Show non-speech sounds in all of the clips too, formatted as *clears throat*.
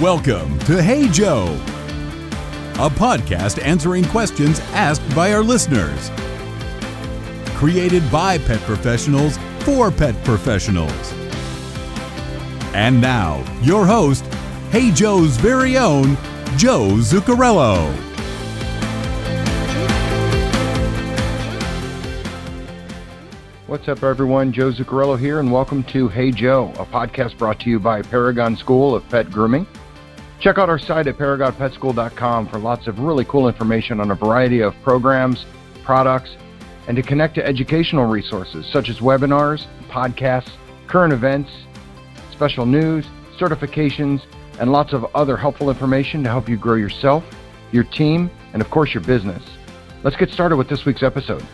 Welcome to Hey Joe, a podcast answering questions asked by our listeners. Created by pet professionals for pet professionals. And now, your host, Hey Joe's very own, Joe Zuccarello. What's up, everyone? Joe Zuccarello here, and welcome to Hey Joe, a podcast brought to you by Paragon School of Pet Grooming. Check out our site at paragonpetschool.com for lots of really cool information on a variety of programs, products, and to connect to educational resources such as webinars, podcasts, current events, special news, certifications, and lots of other helpful information to help you grow yourself, your team, and of course your business. Let's get started with this week's episode.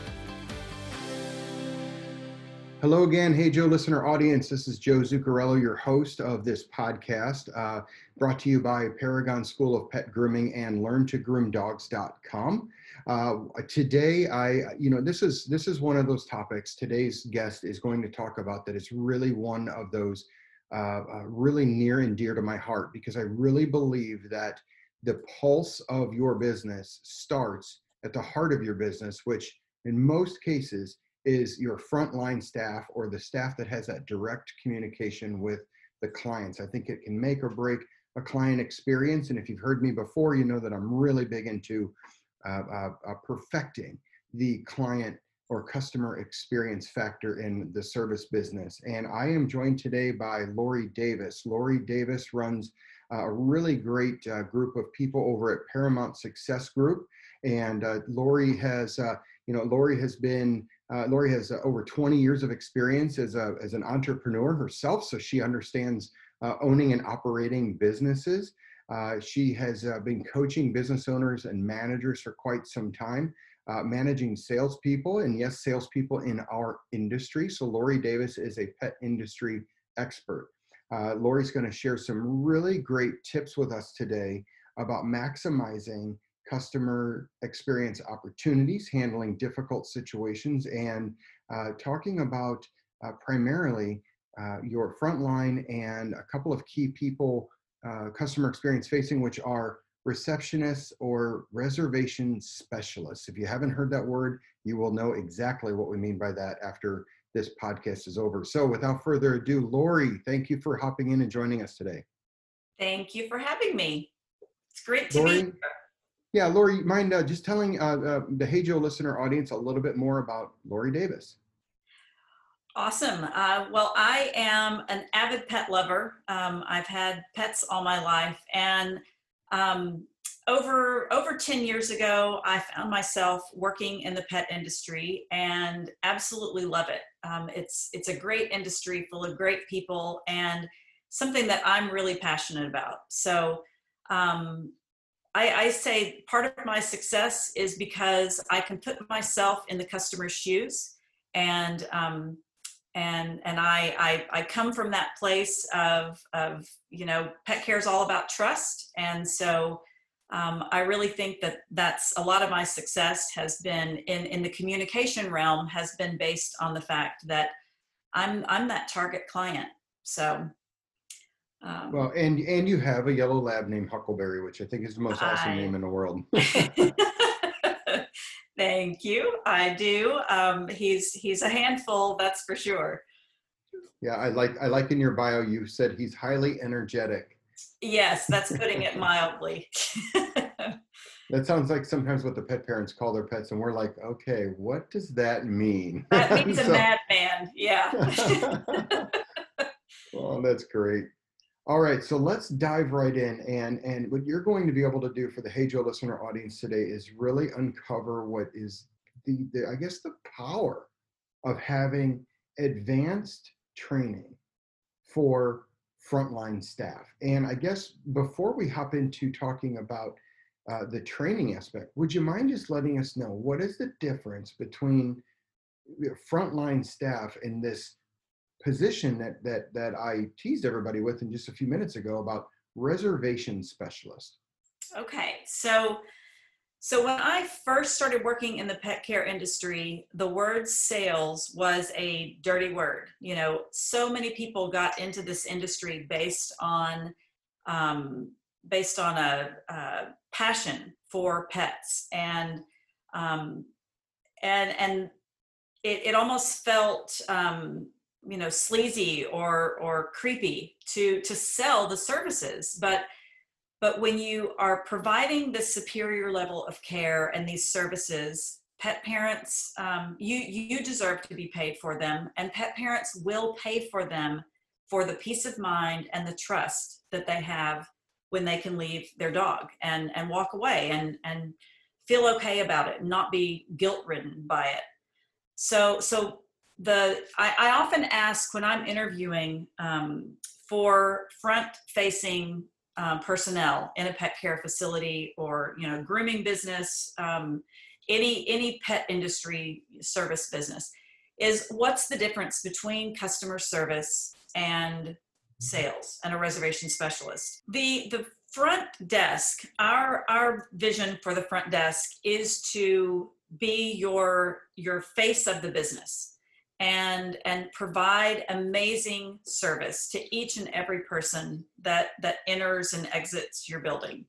Hello again. Hey, Joe, listener audience. This is Joe Zuccarello, your host of this podcast, uh, brought to you by Paragon School of Pet Grooming and LearnToGroomDogs.com. Uh, today, I, you know, this is this is one of those topics. Today's guest is going to talk about that. It's really one of those uh, uh, really near and dear to my heart because I really believe that the pulse of your business starts at the heart of your business, which in most cases is your frontline staff or the staff that has that direct communication with the clients. I think it can make or break a client experience. And if you've heard me before, you know that I'm really big into uh, uh, uh, perfecting the client or customer experience factor in the service business. And I am joined today by Lori Davis. Lori Davis runs a really great uh, group of people over at Paramount Success Group. And uh, Lori has, uh, you know, Lori has been uh, Lori has uh, over 20 years of experience as, a, as an entrepreneur herself, so she understands uh, owning and operating businesses. Uh, she has uh, been coaching business owners and managers for quite some time, uh, managing salespeople, and yes, salespeople in our industry. So, Lori Davis is a pet industry expert. Lori's going to share some really great tips with us today about maximizing customer experience opportunities, handling difficult situations, and uh, talking about uh, primarily uh, your frontline and a couple of key people, uh, customer experience facing, which are receptionists or reservation specialists. If you haven't heard that word, you will know exactly what we mean by that after this podcast is over. So, without further ado, Lori, thank you for hopping in and joining us today. Thank you for having me. It's great to Lori, be here. Yeah, Lori, mind uh, just telling uh, uh, the Hey Joe listener audience a little bit more about Lori Davis? Awesome. Uh, well, I am an avid pet lover. Um, I've had pets all my life, and um, over over ten years ago, I found myself working in the pet industry and absolutely love it. Um, it's it's a great industry full of great people and something that I'm really passionate about. So um, I, I, say part of my success is because I can put myself in the customer's shoes, and um, and and I, I, I come from that place of of you know pet care is all about trust, and so um, I really think that that's a lot of my success has been in in the communication realm has been based on the fact that I'm I'm that target client. So um, well, and and you have a yellow lab named Huckleberry, which I think is the most awesome name in the world. *laughs* *laughs* Thank you. I do. Um, he's he's a handful, that's for sure. Yeah, I like I like in your bio you said he's highly energetic. Yes, that's *laughs* putting it mildly. that sounds like sometimes what the pet parents call their pets, and we're like, okay, what does that mean? That means so, a madman. Yeah. well, that's great. All right, so let's dive right in. And, and what you're going to be able to do for the Hey Joe listener audience today is really uncover what is the, the I guess, the power of having advanced training for frontline staff. And I guess before we hop into talking about uh, the training aspect, would you mind just letting us know what is the difference between frontline staff and this position that that that I teased everybody with in just a few minutes ago about reservation specialist. Okay, so so when I first started working in the pet care industry, the word sales was a dirty word. You know, so many people got into this industry based on um, based on a, a, passion for pets and um, and and it, it almost felt um, you know sleazy or or creepy to to sell the services. But but when you are providing the superior level of care and these services pet parents um, you you deserve to be paid for them and pet parents will pay for them for the peace of mind and the trust that they have when they can leave their dog and and walk away and and feel okay about it not be guilt ridden by it. So so the I, I often ask when i'm interviewing um, for front facing um, personnel in a pet care facility or you know grooming business um, any any pet industry service business is what's the difference between customer service and sales and a reservation specialist? The the front desk our our vision for the front desk is to be your your face of the business and and provide amazing service to each and every person that that enters and exits your building.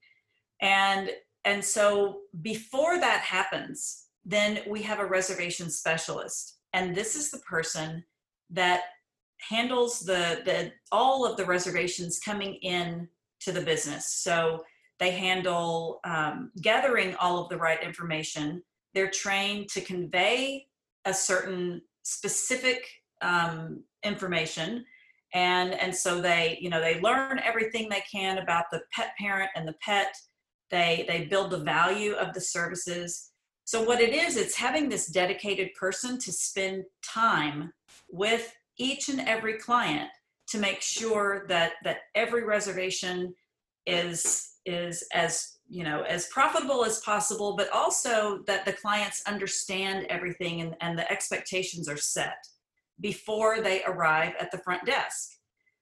And and so before that happens then we have a reservation specialist. And this is the person that handles the the all of the reservations coming in to the business. So they handle um, gathering all of the right information. They're trained to convey a certain specific um, information. And and so they you know they learn everything they can about the pet parent and the pet. They they build the value of the services. So what it is it's having this dedicated person to spend time with each and every client to make sure that that every reservation is is as you know as profitable as possible but also that the clients understand everything and, and the expectations are set before they arrive at the front desk.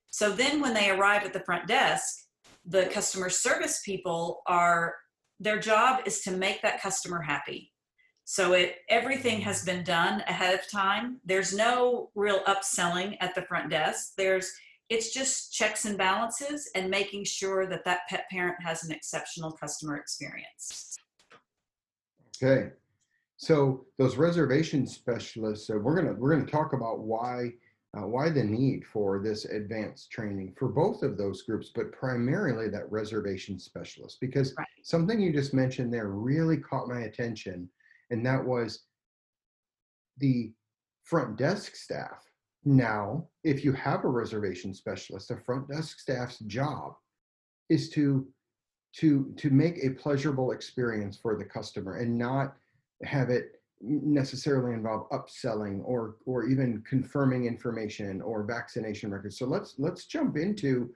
So then when they arrive at the front desk the customer service people are their job is to make that customer happy. So it everything has been done ahead of time. There's no real upselling at the front desk. There's it's just checks and balances and making sure that that pet parent has an exceptional customer experience. Okay. So those reservation specialists, so we're gonna we're gonna talk about why uh, why the need for this advanced training for both of those groups, but primarily that reservation specialist, because right. something you just mentioned there really caught my attention, and that was the front desk staff now, if you have a reservation specialist, the front desk staff's job is to to to make a pleasurable experience for the customer and not have it necessarily involve upselling or or even confirming information or vaccination records. So let's let's jump into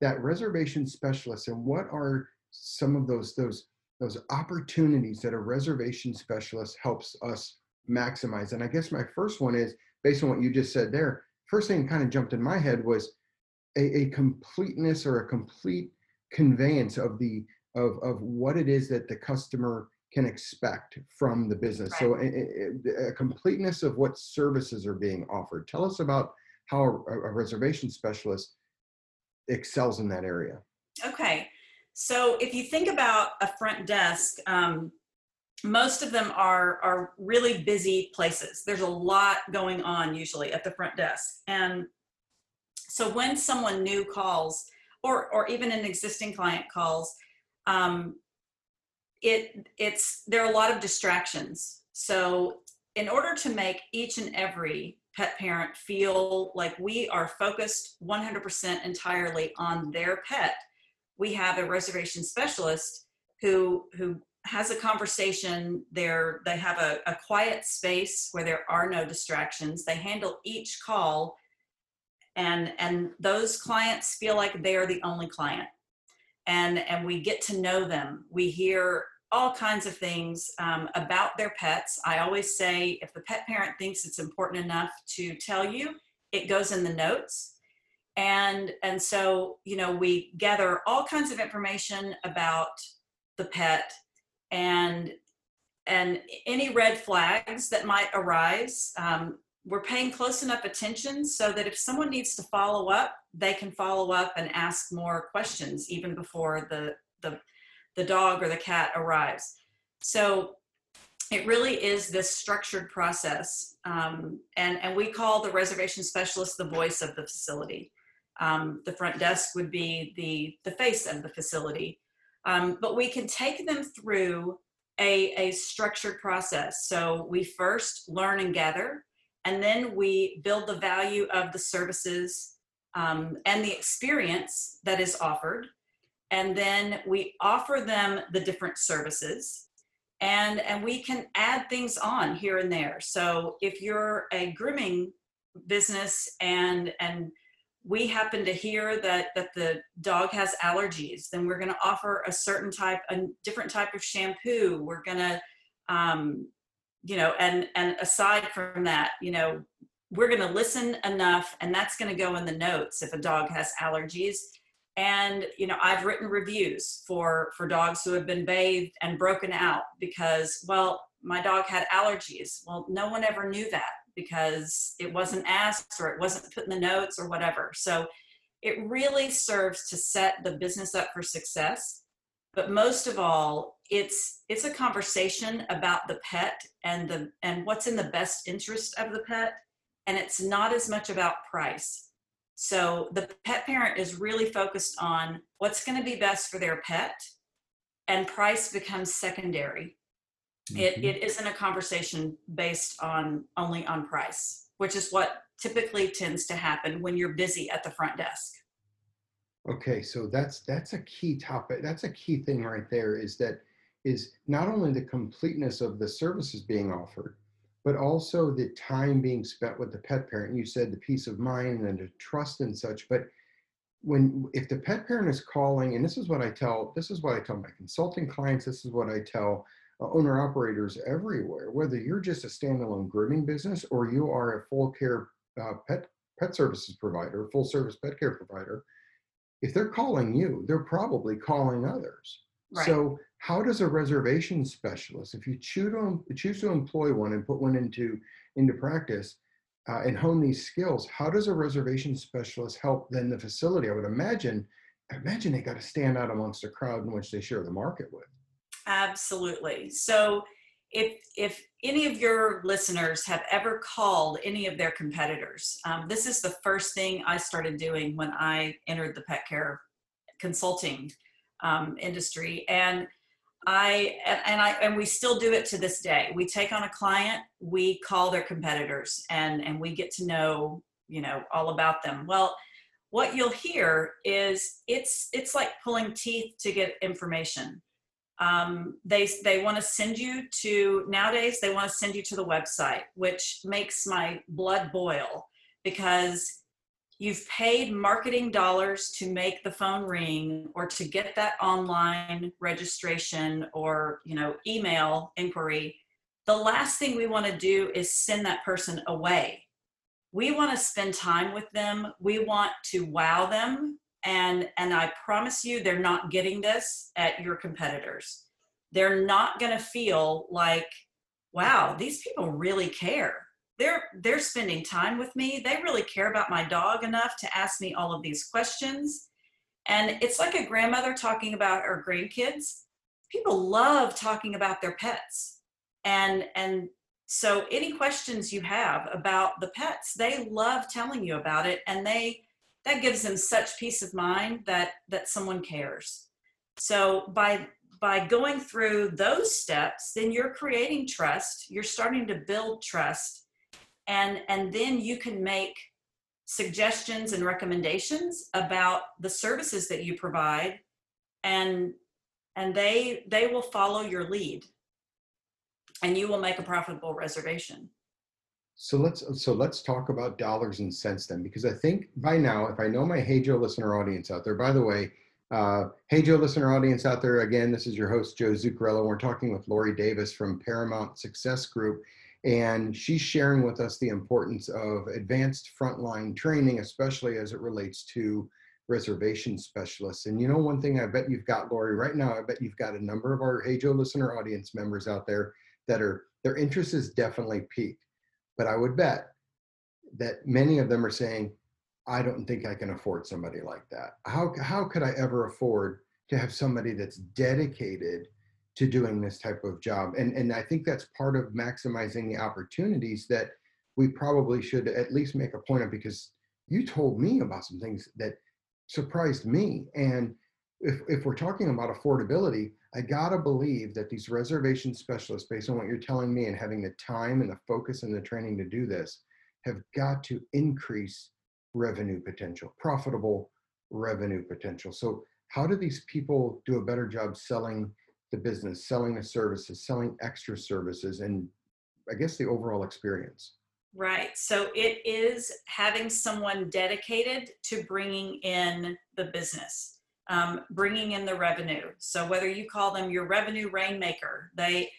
that reservation specialist and what are some of those those those opportunities that a reservation specialist helps us maximize. And I guess my first one is based on what you just said there, first thing kind of jumped in my head was a, a completeness or a complete conveyance of the of of what it is that the customer can expect from the business. Right. So a, a, completeness of what services are being offered. Tell us about how a, a reservation specialist excels in that area. Okay. So if you think about a front desk, um, most of them are are really busy places. There's a lot going on usually at the front desk. And so when someone new calls or or even an existing client calls um, it it's there are a lot of distractions. So in order to make each and every pet parent feel like we are focused 100% entirely on their pet we have a reservation specialist who who has a conversation they're they have a, a quiet space where there are no distractions. They handle each call and and those clients feel like they're the only client. And and we get to know them. We hear all kinds of things um, about their pets. I always say if the pet parent thinks it's important enough to tell you it goes in the notes. And and so you know we gather all kinds of information about the pet and and any red flags that might arise um, we're paying close enough attention so that if someone needs to follow up, they can follow up and ask more questions even before the the the dog or the cat arrives. So it really is this structured process, um, and and we call the reservation specialist the voice of the facility. Um, the front desk would be the the face of the facility, um, but we can take them through a, a structured process. So we first learn and gather, and then we build the value of the services um, and the experience that is offered. And then we offer them the different services and, and we can add things on here and there. So if you're a grooming business and, and we happen to hear that that the dog has allergies then we're going to offer a certain type a different type of shampoo. We're going to um, you know and and aside from that you know we're going to listen enough and that's going to go in the notes if a dog has allergies. And you know i've written reviews for for dogs who have been bathed and broken out because well my dog had allergies. Well no one ever knew that because it wasn't asked or it wasn't put in the notes or whatever. So it really serves to set the business up for success. But most of all, it's it's a conversation about the pet and the and what's in the best interest of the pet. And it's not as much about price. So the pet parent is really focused on what's going to be best for their pet, and price becomes secondary. Mm-hmm. It, it isn't a conversation based on only on price, which is what typically tends to happen when you're busy at the front desk. Okay, so that's that's a key topic. That's a key thing right there is that is not only the completeness of the services being offered, but also the time being spent with the pet parent. You said the peace of mind and the trust and such, but when if the pet parent is calling, and this is what I tell, this is what I tell my consulting clients, this is what I tell owner operators everywhere, whether you're just a standalone grooming business or you are a full care uh, pet pet services provider, full service pet care provider. If they're calling you, they're probably calling others. Right. So how does a reservation specialist, if you choose to, choose to employ one and put one into into practice uh, and hone these skills, how does a reservation specialist help then the facility? I would imagine, imagine they got to stand out amongst a crowd in which they share the market with. Absolutely. So if if any of your listeners have ever called any of their competitors, um, this is the first thing I started doing when I entered the pet care consulting um, industry, and I and, and I and we still do it to this day. We take on a client, we call their competitors, and and we get to know you know all about them. Well, what you'll hear is it's it's like pulling teeth to get information um, they they want to send you to nowadays they want to send you to the website which makes my blood boil because you've paid marketing dollars to make the phone ring or to get that online registration or you know email inquiry. The last thing we want to do is send that person away. We want to spend time with them. We want to wow them and and i promise you they're not getting this at your competitors. They're not going to feel like wow these people really care. They're they're spending time with me. They really care about my dog enough to ask me all of these questions. And it's like a grandmother talking about her grandkids. People love talking about their pets. And and so any questions you have about the pets they love telling you about it and they that gives them such peace of mind that that someone cares. So by by going through those steps then you're creating trust you're starting to build trust and and then you can make suggestions and recommendations about the services that you provide and and they they will follow your lead and you will make a profitable reservation so let's so let's talk about dollars and cents then, because I think by now, if I know my Hey Joe listener audience out there, by the way, uh, Hey Joe listener audience out there, again, this is your host Joe Zuccarello. We're talking with Lori Davis from Paramount Success Group, and she's sharing with us the importance of advanced frontline training, especially as it relates to reservation specialists. And you know, one thing I bet you've got, Lori, right now, I bet you've got a number of our Hey Joe listener audience members out there that are their interest is definitely piqued but I would bet that many of them are saying, I don't think I can afford somebody like that. How, how could I ever afford to have somebody that's dedicated to doing this type of job? And, and I think that's part of maximizing the opportunities that we probably should at least make a point of because you told me about some things that surprised me. And if, if we're talking about affordability, I gotta believe that these reservation specialists, based on what you're telling me and having the time and the focus and the training to do this, have got to increase revenue potential, profitable revenue potential. So how do these people do a better job selling the business, selling the services, selling extra services, and I guess the overall experience? Right. So it is having someone dedicated to bringing in the business, um, bringing in the revenue. So whether you call them your revenue rainmaker, they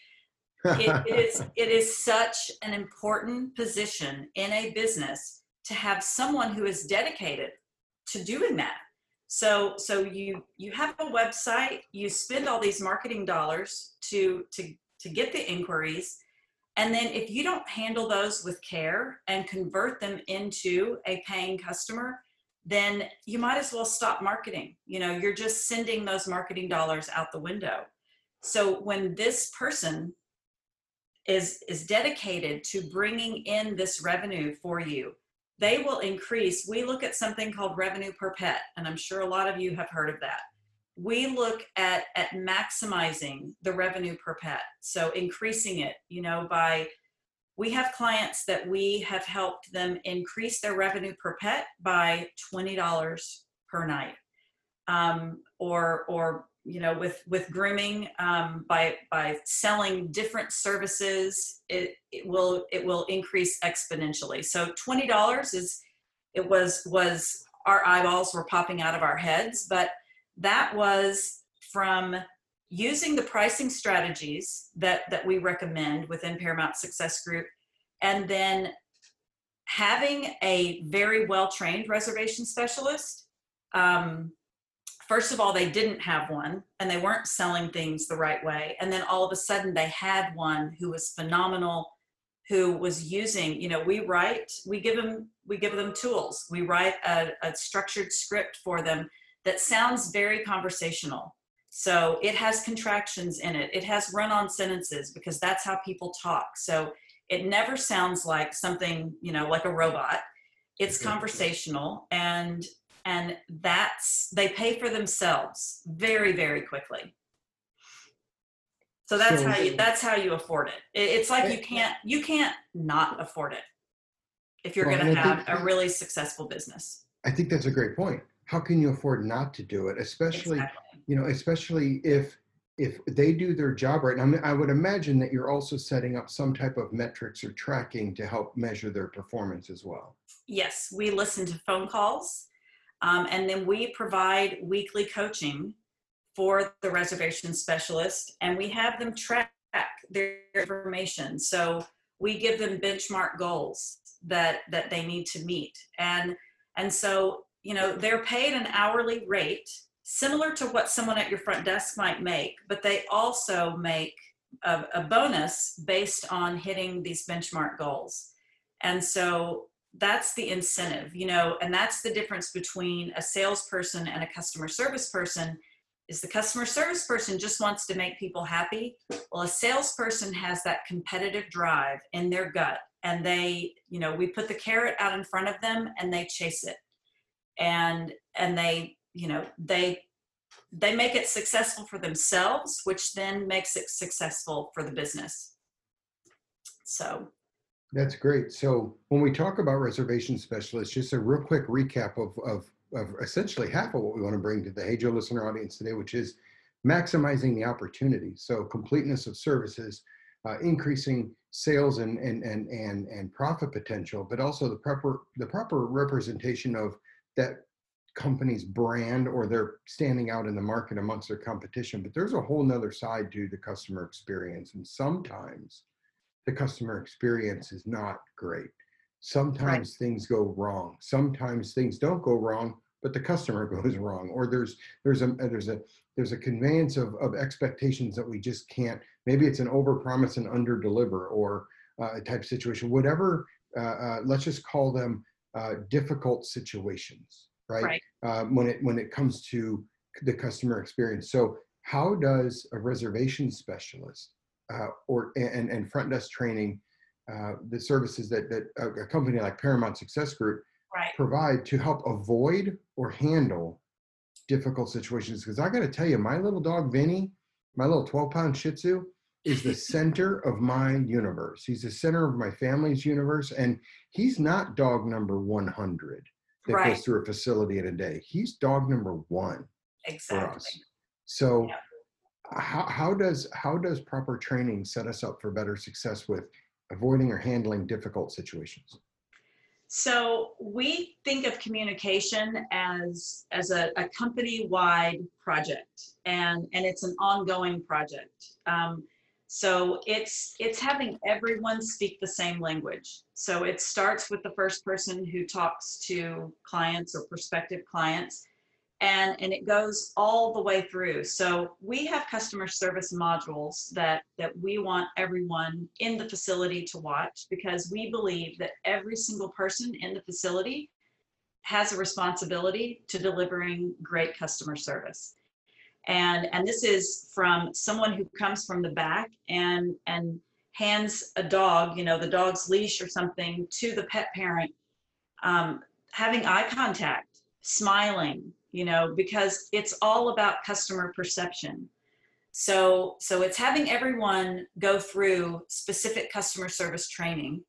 it, it *laughs* is it is such an important position in a business to have someone who is dedicated to doing that. So so you you have a website, you spend all these marketing dollars to to to get the inquiries and then if you don't handle those with care and convert them into a paying customer, then you might as well stop marketing. You know, you're just sending those marketing dollars out the window. So when this person is is dedicated to bringing in this revenue for you, they will increase. We look at something called revenue per pet, and I'm sure a lot of you have heard of that we look at at maximizing the revenue per pet so increasing it you know by we have clients that we have helped them increase their revenue per pet by $20 per night. Um, or or you know with with grooming um, by by selling different services it, it will it will increase exponentially. So $20 is it was was our eyeballs were popping out of our heads but that was from using the pricing strategies that that we recommend within Paramount Success Group and then having a very well trained reservation specialist um, first of all they didn't have one and they weren't selling things the right way and then all of a sudden they had one who was phenomenal who was using you know we write we give them we give them tools we write a, a structured script for them that sounds very conversational. So it has contractions in it. It has run on sentences because that's how people talk. So it never sounds like something, you know, like a robot. It's mm-hmm. conversational and and that's they pay for themselves very very quickly. So that's so, how you that's how you afford it. It's like you can't you can't not afford it if you're well, going to have a really successful business. I think that's a great point how can you afford not to do it especially exactly. you know especially if if they do their job right now i would imagine that you're also setting up some type of metrics or tracking to help measure their performance as well yes we listen to phone calls um, and then we provide weekly coaching for the reservation specialist and we have them track their information so we give them benchmark goals that that they need to meet and and so you know, they're paid an hourly rate similar to what someone at your front desk might make, but they also make a, a bonus based on hitting these benchmark goals. And so that's the incentive, you know, and that's the difference between a salesperson and a customer service person is the customer service person just wants to make people happy. Well, a salesperson has that competitive drive in their gut and they, you know, we put the carrot out in front of them and they chase it and and they you know they they make it successful for themselves which then makes it successful for the business. So. That's great. So when we talk about reservation specialists just a real quick recap of of, of essentially half of what we want to bring to the hey joe listener audience today which is maximizing the opportunity. So completeness of services uh, increasing sales and, and and and and profit potential but also the proper the proper representation of that company's brand or they're standing out in the market amongst their competition but there's a whole nother side to the customer experience and sometimes the customer experience is not great sometimes right. things go wrong sometimes things don't go wrong but the customer *laughs* goes wrong or there's there's a there's a there's a conveyance of, of expectations that we just can't maybe it's an over promise and under deliver or uh, type of situation whatever uh, uh, let's just call them uh, difficult situations, right? Right. Uh, when it when it comes to the customer experience. So how does a reservation specialist uh, or and, and front desk training, uh, the services that that a, a company like Paramount Success Group Right. provide to help avoid or handle difficult situations? Because I got to tell you, my little dog Vinny, my little 12 pound Shih Tzu, is the center of my universe. He's the center of my family's universe, and he's not dog number 100 that Right. goes through a facility in a day. He's dog number one for us. So, Yeah. how, how does how does proper training set us up for better success with avoiding or handling difficult situations? So we think of communication as as a, a company-wide project, and and it's an ongoing project. Um, so it's it's having everyone speak the same language. So it starts with the first person who talks to clients or prospective clients, and and it goes all the way through. So we have customer service modules that that we want everyone in the facility to watch because we believe that every single person in the facility has a responsibility to delivering great customer service. And and this is from someone who comes from the back and and hands a dog, you know, the dog's leash or something to the pet parent, um, having eye contact, smiling, you know, because it's all about customer perception. So, so it's having everyone go through specific customer service training.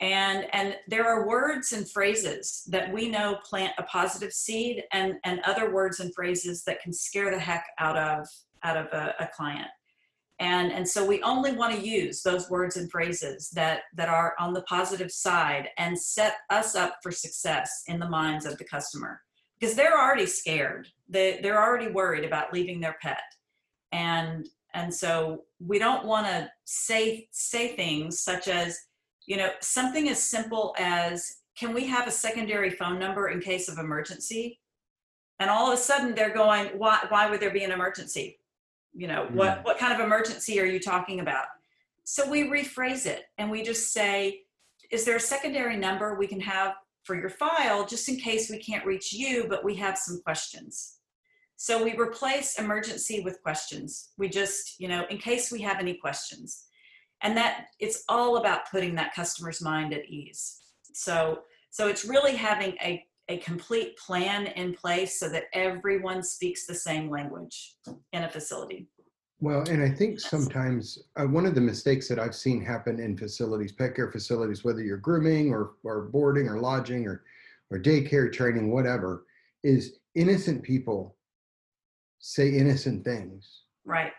And, and there are words and phrases that we know plant a positive seed and, and other words and phrases that can scare the heck out of, out of a, a client. And, and so we only want to use those words and phrases that, that are on the positive side and set us up for success in the minds of the customer because they're already scared. They, they're already worried about leaving their pet and and so we don't want to say say things such as you know something as simple as can we have a secondary phone number in case of emergency? And all of a sudden they're going why why would there be an emergency? You know hmm. what what kind of emergency are you talking about? So we rephrase it and we just say is there a secondary number we can have for your file just in case we can't reach you but we have some questions? So we replace emergency with questions. We just, you know, in case we have any questions. And that it's all about putting that customer's mind at ease. So so it's really having a, a complete plan in place so that everyone speaks the same language in a facility. Well, and I think sometimes uh, one of the mistakes that I've seen happen in facilities, pet care facilities, whether you're grooming or, or boarding or lodging or, or daycare training, whatever, is innocent people say innocent things, Right.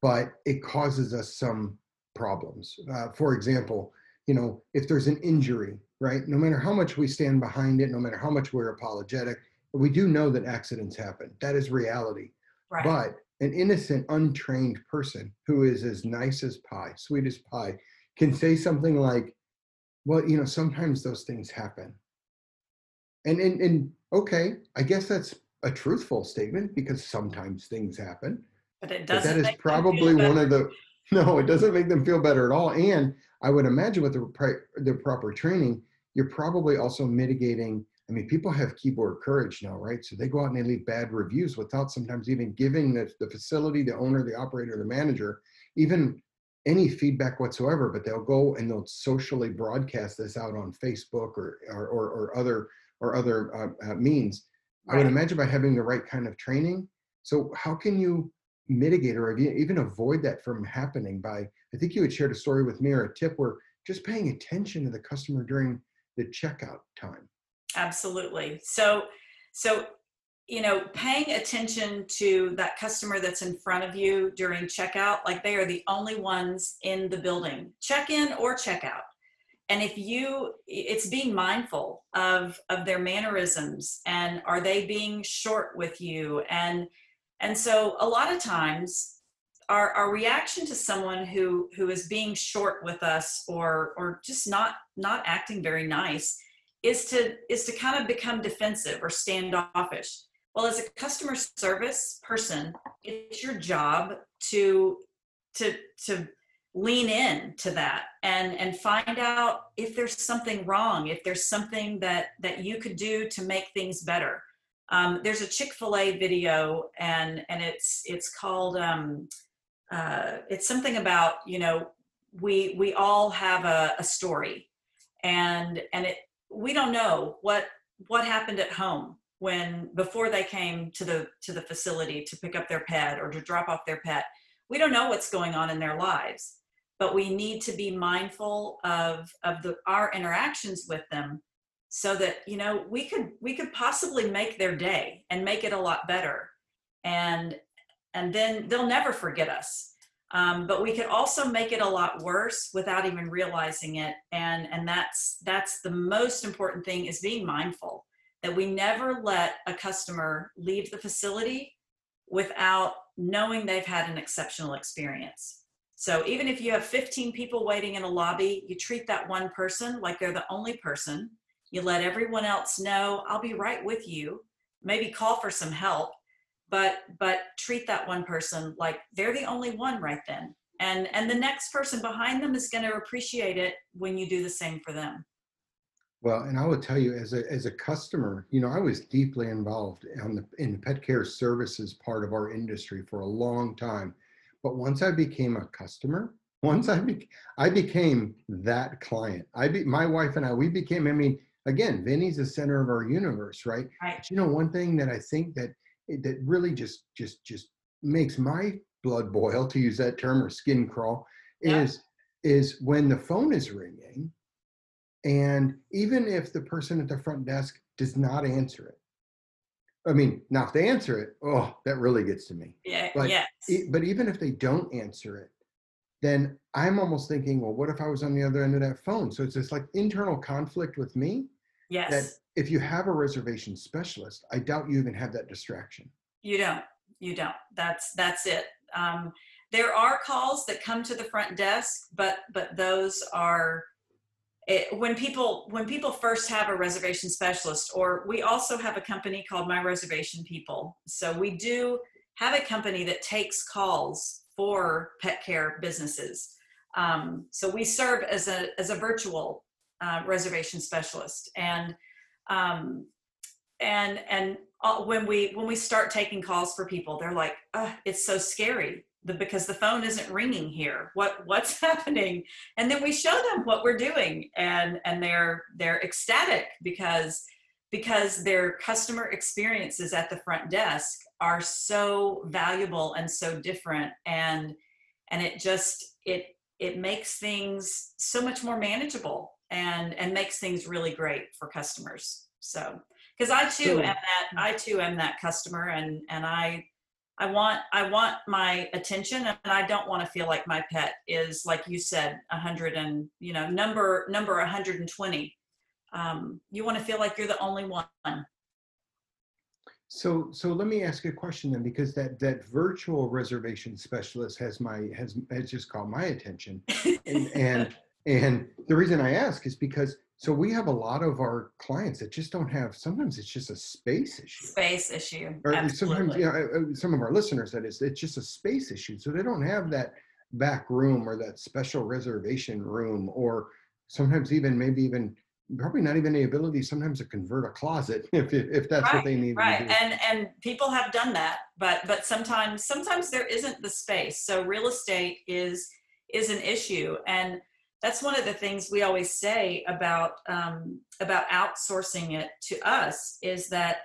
but it causes us some problems. Uh, for example, you know, if there's an injury, right, no matter how much we stand behind it, no matter how much we're apologetic, we do know that accidents happen. That is reality. Right. But an innocent, untrained person who is as nice as pie, sweet as pie, can say something like, well, you know, sometimes those things happen. And, and, and okay, I guess that's a truthful statement because sometimes things happen. but it doesn't that is probably one of the, *laughs* no, it doesn't make them feel better at all. And I would imagine with the, pri- the proper training, you're probably also mitigating. I mean, people have keyboard courage now, right? So they go out and they leave bad reviews without sometimes even giving the, the facility, the owner, the operator, the manager, even any feedback whatsoever. But they'll go and they'll socially broadcast this out on Facebook or or, or, or other or other uh, uh, means. I would imagine by having the right kind of training. So how can you mitigate or even avoid that from happening by, I think you had shared a story with me or a tip where just paying attention to the customer during the checkout time. Absolutely. So, so, you know, paying attention to that customer that's in front of you during checkout, like they are the only ones in the building, check in or check out. And if you, it's being mindful of of their mannerisms and are they being short with you and and so a lot of times our, our reaction to someone who who is being short with us or or just not not acting very nice is to is to kind of become defensive or standoffish. Well as a customer service person it's your job to to to lean in to that and and find out if there's something wrong if there's something that that you could do to make things better um, there's a chick-fil-a video and and it's it's called um, uh, it's something about you know we we all have a, a story. And and it we don't know what what happened at home when before they came to the to the facility to pick up their pet or to drop off their pet. We don't know what's going on in their lives but we need to be mindful of of the our interactions with them so that you know we could we could possibly make their day and make it a lot better. And and then they'll never forget us. Um, but we could also make it a lot worse without even realizing it. And and that's that's the most important thing is being mindful that we never let a customer leave the facility without knowing they've had an exceptional experience. So even if you have 15 people waiting in a lobby, you treat that one person like they're the only person. You let everyone else know, I'll be right with you. Maybe call for some help, but but treat that one person like they're the only one right then. And and the next person behind them is going to appreciate it when you do the same for them. Well, and I will tell you, as a as a customer, you know, I was deeply involved the in the pet care services part of our industry for a long time but once I became a customer, once I be, I became that client. I be, my wife and I, we became. I mean, again, Vinny's the center of our universe, right? Right. But you know, one thing that I think that that really just just just makes my blood boil, to use that term, or skin crawl, Yeah. is is when the phone is ringing, and even if the person at the front desk does not answer it. I mean, now if they answer it, oh, that really gets to me. Yeah. But yes. E- but even if they don't answer it, then I'm almost thinking, well, what if I was on the other end of that phone? So it's this like internal conflict with me that yes. if you have a reservation specialist, I doubt you even have that distraction. You don't. You don't. That's that's it. Um, there are calls that come to the front desk, but but those are it, when people when people first have a reservation specialist. Or we also have a company called My Reservation People. So we do have a company that takes calls for pet care businesses. Um, so we serve as a as a virtual uh, reservation specialist, and um, and and uh, when we when we start taking calls for people, they're like, "Ugh, "It's so scary." The, because the phone isn't ringing here. What what's *laughs* happening? And then we show them what we're doing and and they're they're ecstatic because because their customer experiences at the front desk are so valuable and so different. And and it just it it makes things so much more manageable and and makes things really great for customers. So because i too So- am that i too am that customer and and i i want i want my attention and i don't want to feel like my pet is like you said 100 and you know number number 120 um, you want to feel like you're the only one. So so let me ask you a question then, because that that virtual reservation specialist has my has has just caught my attention. *laughs* and and and the reason I ask is because so we have a lot of our clients that just don't have. Sometimes it's just a space issue, space issue or sometimes absolutely. you know, some of our listeners that is it's just a space issue. So they don't have that back room or that special reservation room, or sometimes even maybe even probably not even the ability sometimes to convert a closet *laughs* if if, if that's what they need right. and and people have done that but but sometimes sometimes there isn't the space. So real estate is is an issue. And that's one of the things we always say about um, about outsourcing it to us is that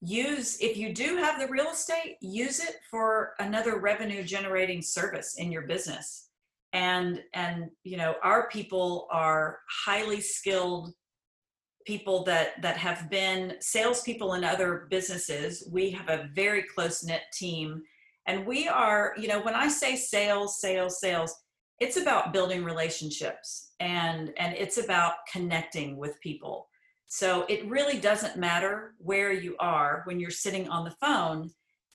use if you do have the real estate use it for another revenue generating service in your business. And and you know our people are highly skilled people that that have been salespeople in other businesses. We have a very close knit team. And we are you know when i say sales sales sales it's about building relationships and and it's about connecting with people. So it really doesn't matter where you are when you're sitting on the phone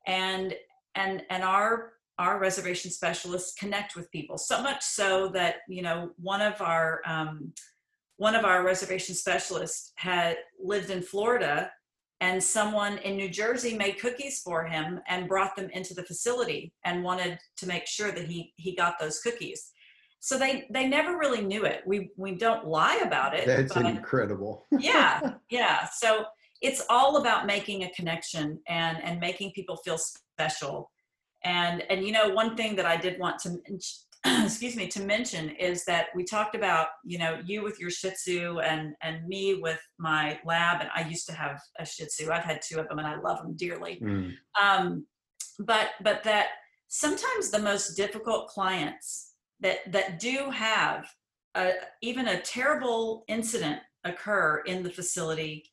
and and and our our reservation specialists connect with people so much so that you know one of our um, one of our reservation specialists had lived in florida and someone in new jersey made cookies for him and brought them into the facility and wanted to make sure that he he got those cookies. So they they never really knew it. We we don't lie about it that's incredible. *laughs* Yeah yeah. So it's all about making a connection and and making people feel special. And and you know one thing that i did want to *clears throat* excuse me to mention is that we talked about you know you with your shih tzu and and me with my lab and i used to have a shih tzu. I've had two of them and i love them dearly. Mm. um, but but that sometimes the most difficult clients that that do have a, even a terrible incident occur in the facility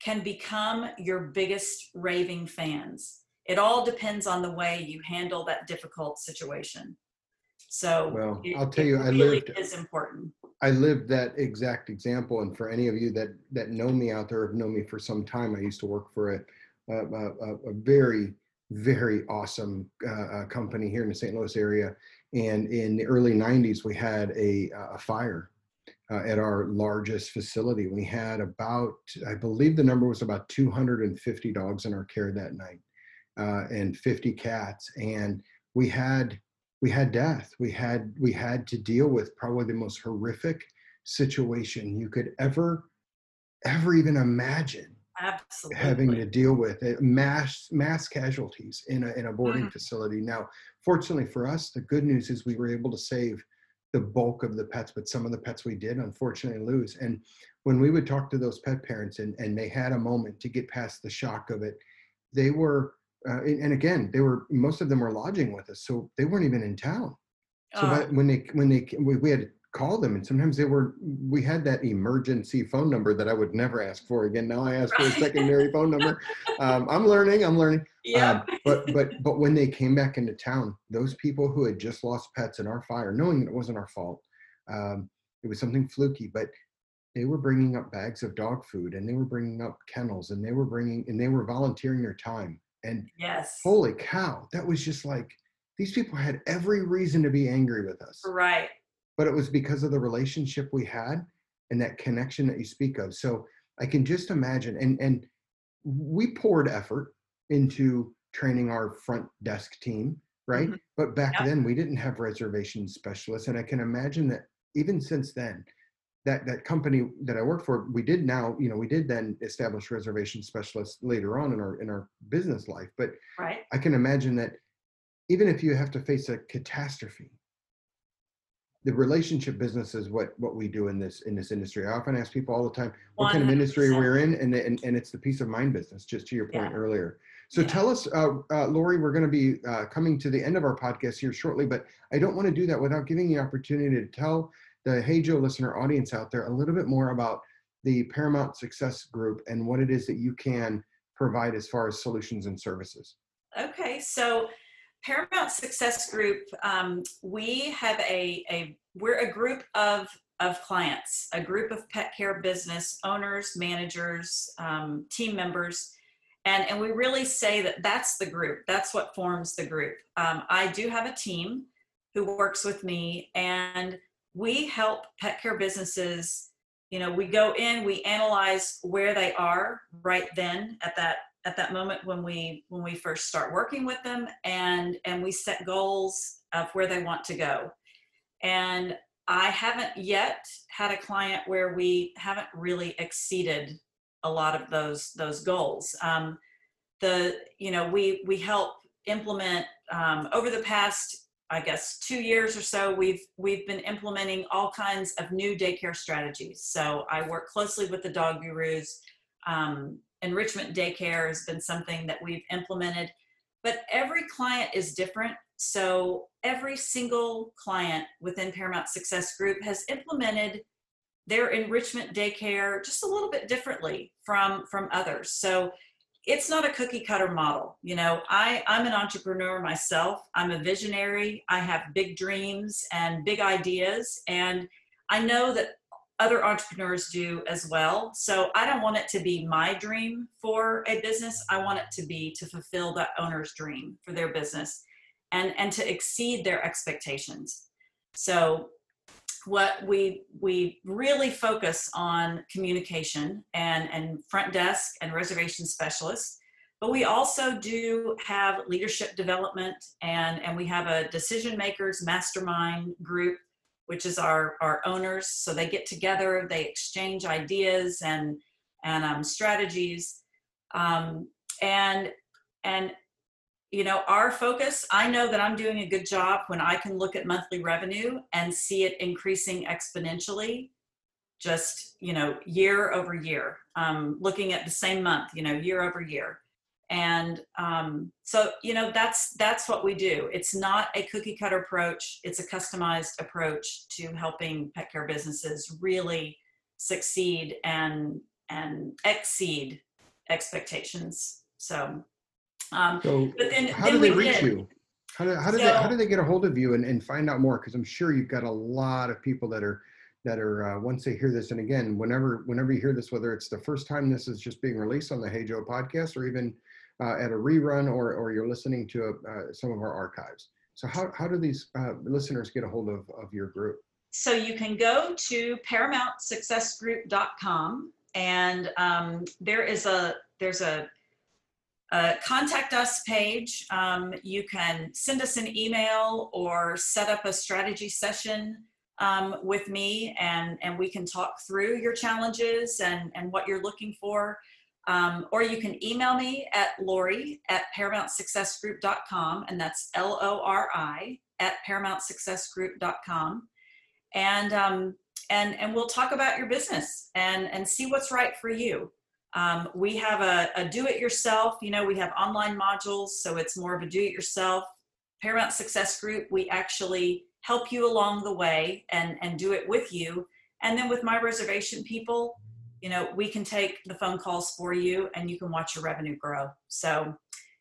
can become your biggest raving fans. It all depends on the way you handle that difficult situation so well, it, I'll tell you, I really lived is important. I lived that exact example, and for any of you that that know me out there, have known me for some time. I used to work for a a, a, a very very awesome uh, company here in the St. Louis area, and in the early '90s, we had a a fire uh, at our largest facility. We had about, I believe the number was about 250 dogs in our care that night, uh, and 50 cats, and we had we had death we had we had to deal with probably the most horrific situation you could ever ever even imagine Absolutely. having to deal with it, mass mass casualties in a in a boarding mm-hmm. facility now fortunately for us the good news is we were able to save the bulk of the pets but some of the pets we did unfortunately lose and when we would talk to those pet parents and and they had a moment to get past the shock of it they were uh, and, and, again, they were most of them were lodging with us, so they weren't even in town. So uh, when they when they we, we had to call them, and sometimes they were we had that emergency phone number that I would never ask for again. Now I ask for a secondary phone number. *laughs* Um, I'm learning. I'm learning. Yeah. Um, but but but when they came back into town, those people who had just lost pets in our fire, knowing that it wasn't our fault, um, it was something fluky, but they were bringing up bags of dog food and they were bringing up kennels and they were bringing and they were volunteering their time and yes, holy cow, that was just like these people had every reason to be angry with us. Right. But it was because of the relationship we had and that connection that you speak of. So I can just imagine and and we poured effort into training our front desk team, right? Mm-hmm. But back yep. then we didn't have reservation specialists and I can imagine that even since then that that company that I work for, we did now, you know, we did then establish reservation specialists later on in our in our business life. But right. I can imagine that even if you have to face a catastrophe, the relationship business is what what we do in this in this industry. I often ask people all the time, what 100%. kind of industry we're in, and, and and it's the peace of mind business. Just to your point yeah. earlier. So yeah. tell us, uh, uh, Lori, we're going to be uh, coming to the end of our podcast here shortly, but I don't want to do that without giving you an opportunity to tell the Hey Joe listener audience out there a little bit more about the Paramount Success Group and what it is that you can provide as far as solutions and services. Okay, so Paramount Success Group, um, we have a, a we're a group of of clients, a group of pet care business owners, managers, um, team members, and and we really say that that's the group. That's what forms the group. Um, I do have a team who works with me, and we help pet care businesses you know we go in we analyze where they are right then at that at that moment when we when we first start working with them and and we set goals of where they want to go. And i haven't yet had a client where we haven't really exceeded a lot of those those goals. Um, the you know we we help implement um, over the past I guess two years or so, we've we've been implementing all kinds of new daycare strategies. So I work closely with the dog gurus. Um, enrichment daycare has been something that we've implemented, but every client is different. So every single client within Paramount Success Group has implemented their enrichment daycare just a little bit differently from from others. So it's not a cookie cutter model you know? I i'm an entrepreneur myself. I'm a visionary. I have big dreams and big ideas and i know that other entrepreneurs do as well. So i don't want it to be my dream for a business. I want it to be to fulfill that owner's dream for their business and and to exceed their expectations. So what we we really focus on communication and and front desk and reservation specialists but we also do have leadership development and and we have a decision makers mastermind group which is our our owners. So they get together, they exchange ideas and and um, strategies, um, and and you know our focus. I know that I'm doing a good job when I can look at monthly revenue and see it increasing exponentially, just you know year over year. Um, looking at the same month, you know, year over year and um, so you know that's that's what we do it's not a cookie cutter approach it's a customized approach to helping pet care businesses really succeed and and exceed expectations so um So but then how then do they we reach did. you? How do, how do they how So- do they get a hold of you and, and find out more? Because I'm sure you've got a lot of people that are that are uh, once they hear this, and again, whenever whenever you hear this, whether it's the first time this is just being released on the Hey Joe podcast, or even uh, at a rerun, or or you're listening to uh, some of our archives. So how how do these uh, listeners get a hold of of your group? so you can go to paramountsuccessgroup.com and um, there is a there's a, a contact us page um, you can send us an email or set up a strategy session um, with me and and we can talk through your challenges and and what you're looking for. Um, or you can email me at lori at paramountsuccessgroup.com and that's l-o-r-i at paramountsuccessgroup.com and um, and and we'll talk about your business and and see what's right for you. Um, we have a, a do-it-yourself. You know, we have online modules, so it's more of a do-it-yourself. Paramount Success Group, we actually help you along the way and and do it with you. And then with my reservation people, you know, we can take the phone calls for you, and you can watch your revenue grow. So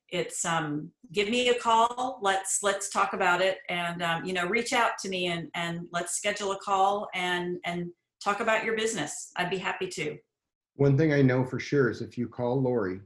it's um give me a call let's let's talk about it and um, you know reach out to me and and let's schedule a call and and talk about your business i'd be happy to One thing I know for sure is if you call Lori,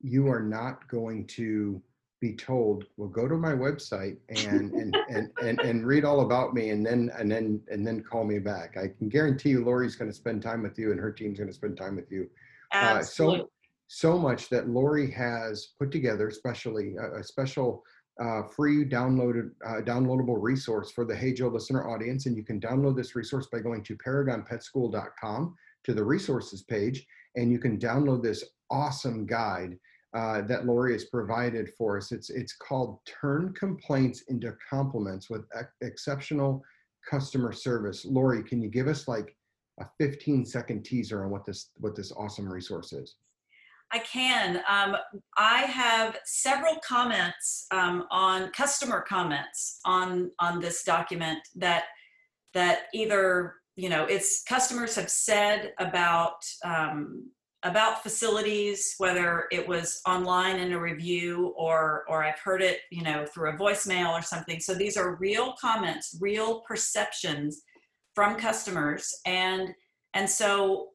you are not going to be told, well, go to my website and and, and, and and read all about me and then and then and then call me back. I can guarantee you Lori's going to spend time with you and her team's going to spend time with you. Uh, absolutely so so much that Lori has put together, especially a, a special uh, free downloaded uh, downloadable resource for the Hey Joe listener audience, and you can download this resource by going to ParagonPetSchool.com to the resources page, and you can download this awesome guide uh, that Lori has provided for us. It's it's called "Turn Complaints into Compliments" with ex- exceptional customer service. Lori, can you give us like a 15 second teaser on what this what this awesome resource is? I can. Um, I have several comments um, on customer comments on on this document that that either you know it's customers have said about um, about facilities, whether it was online in a review or or I've heard it you know through a voicemail or something. So these are real comments, real perceptions from customers, and and so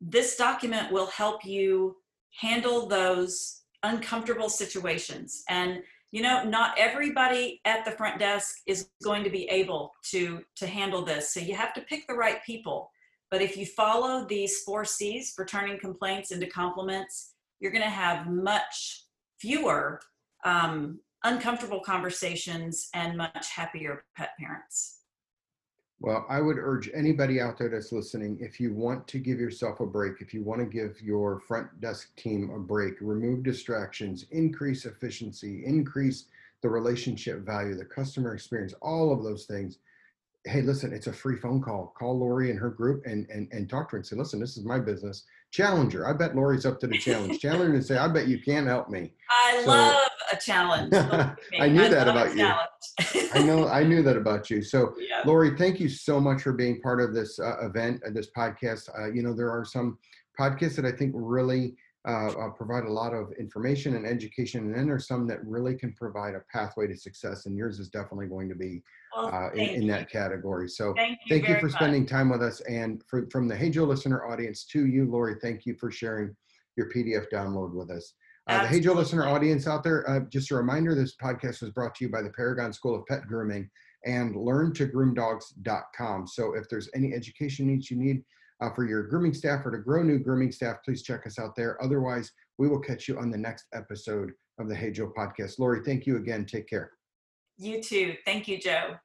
this document will help you handle those uncomfortable situations and you know not everybody at the front desk is going to be able to to handle this so you have to pick the right people. But if you follow these four c's for turning complaints into compliments you're going to have much fewer um, uncomfortable conversations and much happier pet parents Well, I would urge anybody out there that's listening, if you want to give yourself a break, if you want to give your front desk team a break, remove distractions, increase efficiency, increase the relationship value, the customer experience, all of those things. Hey, listen, it's a free phone call. Call Lori and her group and, and, and talk to her and say, listen, this is my business. Challenger. I bet Lori's up to the challenge. Challenger and say, I bet you can help me. i So- love a challenge. *laughs* I knew that about you. I know, I knew that about you. So *laughs* yeah. Lori, thank you so much for being part of this uh, event and this podcast. Uh, you know, there are some podcasts that I think really uh, uh, provide a lot of information and education, and then there's some that really can provide a pathway to success. And yours is definitely going to be Well, uh, in, in that category. So Thank you. thank you for much. spending time with us, and for, from the Hey Joe listener audience to you, Lori, thank you for sharing your PDF download with us. Uh, the Hey Joe listener audience out there, uh, just a reminder this podcast was brought to you by the Paragon School of Pet Grooming and learntogroomdogs.com. So if there's any education needs you need uh, for your grooming staff or to grow new grooming staff, please check us out there. Otherwise, we will catch you on the next episode of the Hey Joe podcast. Lori, thank you again. Take care. You too. Thank you, Joe.